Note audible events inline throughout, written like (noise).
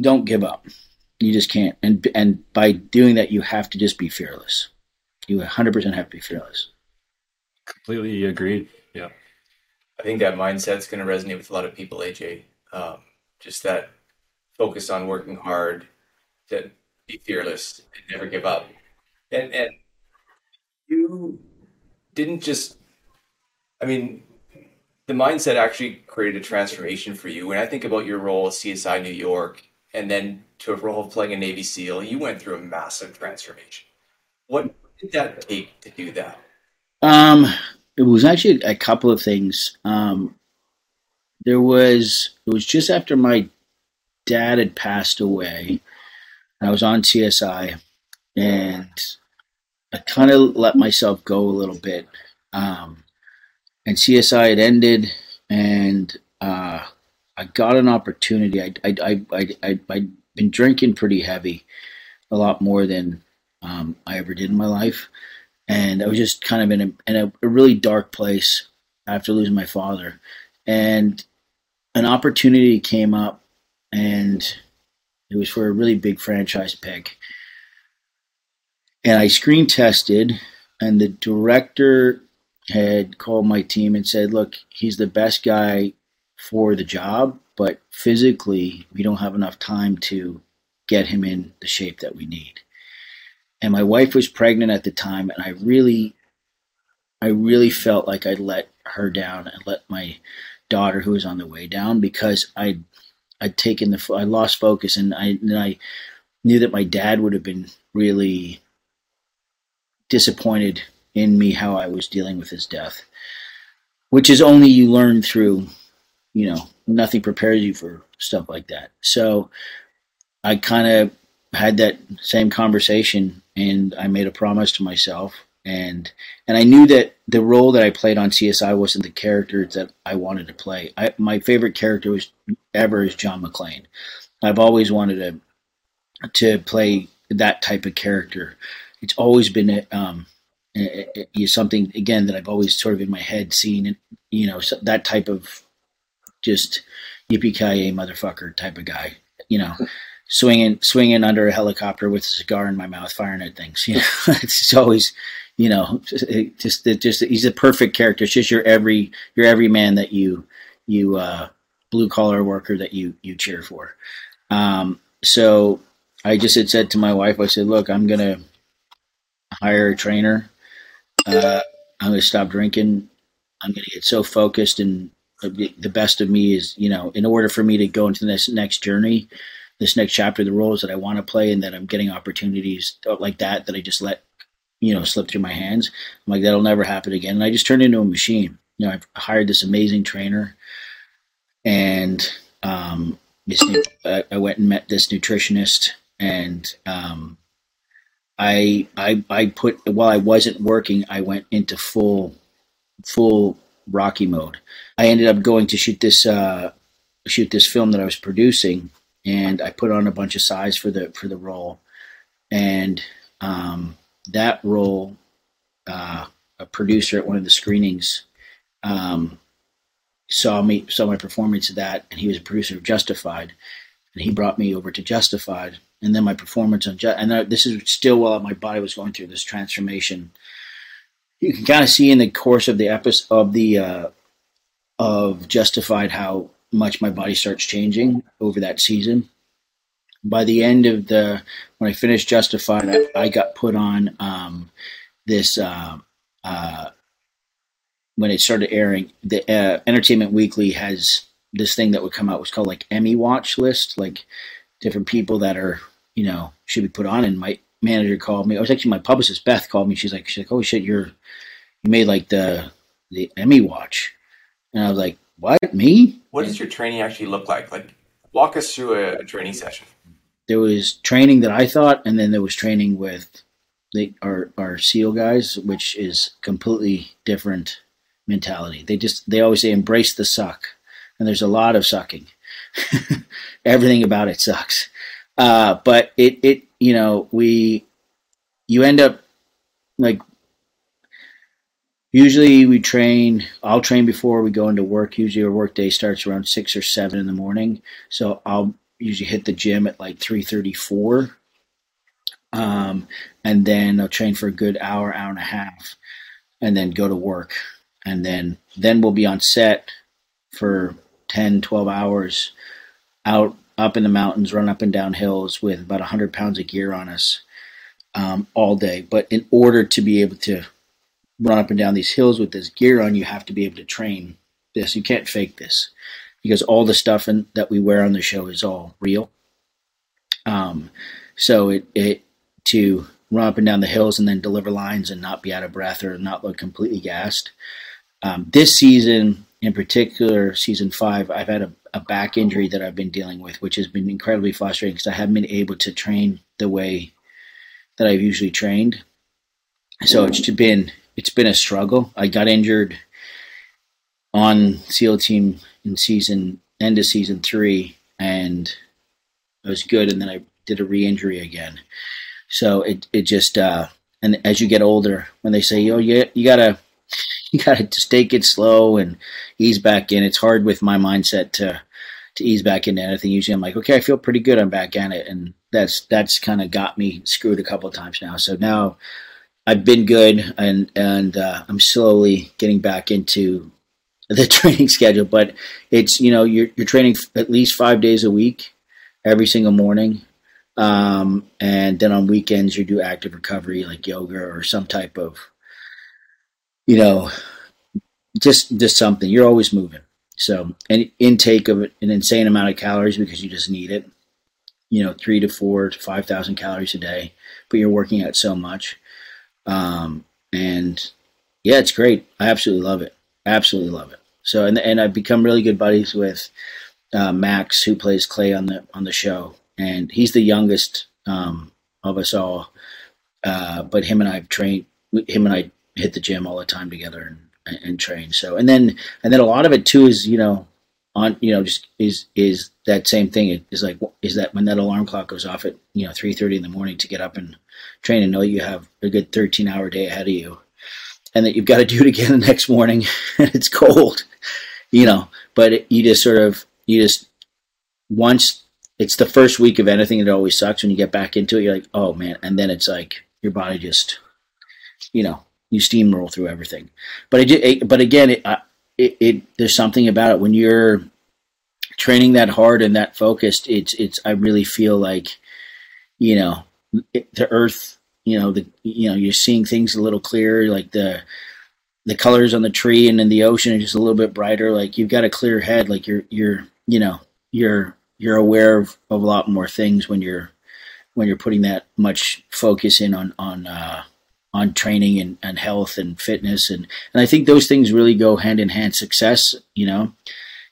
Don't give up. You just can't. And, and by doing that, you have to just be fearless. You 100% have to be fearless. Completely agreed. Yeah. I think that mindset's going to resonate with a lot of people, AJ. Um, just that focus on working hard, to be fearless, and never give up. And and you didn't just, I mean, the mindset actually created a transformation for you. When I think about your role at CSI New York, and then to a role of playing a Navy SEAL, you went through a massive transformation. What did that take to do that? Um, it was actually a couple of things. Um, there was it was just after my dad had passed away. I was on CSI, and I kind of let myself go a little bit. Um, and CSI had ended, and uh, I got an opportunity. I I I I I'd been drinking pretty heavy, a lot more than um, I ever did in my life, and I was just kind of in a in a, a really dark place after losing my father, and an opportunity came up, and it was for a really big franchise pick. And I screen tested, and the director had called my team and said, Look, he's the best guy for the job, but physically, we don't have enough time to get him in the shape that we need. And my wife was pregnant at the time, and I really, I really felt like I let her down and let my daughter who was on the way down because I I'd taken the I lost focus and I and I knew that my dad would have been really disappointed in me how I was dealing with his death, which is only you learn through, you know, nothing prepares you for stuff like that. So I kind of had that same conversation and I made a promise to myself and and I knew that the role that I played on CSI wasn't the character that I wanted to play. I, my favorite character was ever is John McClane. I've always wanted to to play that type of character. It's always been um, something again that I've always sort of in my head seen. You know that type of just yippee ki motherfucker type of guy. You know. Swinging, swinging under a helicopter with a cigar in my mouth, firing at things. You know, (laughs) it's always, you know, just just he's a perfect character. It's just your every your every man that you you uh, blue collar worker that you you cheer for. Um, so I just had said to my wife, I said, look, I'm gonna hire a trainer. Uh, I'm gonna stop drinking. I'm gonna get so focused and the best of me is, you know, in order for me to go into this next journey, this next chapter, the roles that I want to play, and that I'm getting opportunities like that that I just let you know, slip through my hands. I'm like, that'll never happen again. And I just turned into a machine. You know, I've hired this amazing trainer, and um, this new, I, I went and met this nutritionist, and um, I I I put while I wasn't working, I went into full full Rocky mode. I ended up going to shoot this uh, shoot this film that I was producing, and I put on a bunch of size for the for the role, and um, that role, uh, a producer at one of the screenings um, saw me saw my performance of that, and he was a producer of Justified, and he brought me over to Justified, and then my performance on Just, and this is still while my body was going through this transformation. You can kind of see in the course of the episode of the uh, of Justified how much my body starts changing over that season. By the end of the when I finished Justified, I, I got put on um, this uh, uh, when it started airing. The uh, Entertainment Weekly has this thing that would come out was called like Emmy Watch list, like different people that are you know should be put on. And my manager called me. It was actually my publicist Beth called me. She's like, she's like, oh shit, you're you made like the the Emmy Watch, and I was like, what me? What does your training actually look like? Like, walk us through a, a training session. There was training that I thought, and then there was training with the, our our SEAL guys, which is completely different mentality. They just they always say embrace the suck, and there's a lot of sucking. (laughs) Everything about it sucks. Uh, but it it you know we you end up like usually we train i'll train before we go into work. Usually our work day starts around six or seven in the morning. So i'll usually hit the gym at like 3.34 um, and then i'll train for a good hour hour and a half and then go to work. And then then we'll be on set for 10 12 hours out up in the mountains run up and down hills with about 100 pounds of gear on us um, all day. But in order to be able to run up and down these hills with this gear on you have to be able to train this. You can't fake this because all the stuff in, that we wear on the show is all real. Um, so it, it to run up and down the hills and then deliver lines and not be out of breath or not look completely gassed. Um, this season, in particular, season five, I've had a, a, back injury that I've been dealing with, which has been incredibly frustrating because I haven't been able to train the way that I've usually trained. So it's been it's been a struggle. I got injured on SEAL team in season end of season three, and it was good. And then I did a re-injury again. So it it just uh, and as you get older, when they say, "Oh, you you gotta (laughs) you got to just take it slow and ease back in. It's hard with my mindset to to ease back into anything. Usually, I'm like, okay, I feel pretty good. I'm back in it, and that's that's kind of got me screwed a couple of times now. So now I've been good, and and uh, I'm slowly getting back into the (laughs) training schedule. But it's you know you're you're training at least five days a week, every single morning. Um, and then on weekends you do active recovery like yoga or some type of you know, just just something. You're always moving. So an intake of an insane amount of calories because you just need it. You know, three to four to five thousand calories a day, but you're working out so much. Um, and yeah, it's great. I absolutely love it. Absolutely love it. So and and I've become really good buddies with uh, Max, who plays Clay on the on the show, and he's the youngest um, of us all. Uh, but him and I've trained. Him and I hit the gym all the time together and, and train. So and then and then a lot of it too is you know on you know just is is that same thing. It is like is that when that alarm clock goes off at you know three thirty in the morning to get up and train and know you have a good thirteen hour day ahead of you, and that you've got to do it again the next morning (laughs) and it's cold, you know. But it, you just sort of you just once it's the first week of anything it always sucks when you get back into it you're like oh man and then it's like your body just you know you steamroll through everything. But i it but again, it, it, it, there's something about it when you're training that hard and that focused. It's it's I really feel like you know it, the earth. You know the you know you're seeing things a little clearer, like the the colors on the tree and in the ocean are just a little bit brighter. Like you've got a clear head. Like you're you're you know you're you're aware of, of a lot more things when you're when you're putting that much focus in on on uh, on training and, and health and fitness and and I think those things really go hand in hand. Success, you know,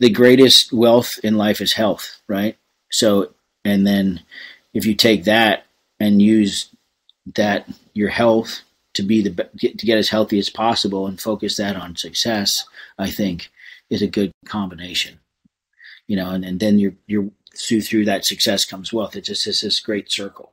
the greatest wealth in life is health, right? So and then if you take that and use that your health to be the get, to get as healthy as possible and focus that on success, I think is a good combination. You know, and, and then you're you're through through that success comes wealth. It's just it's this great circle.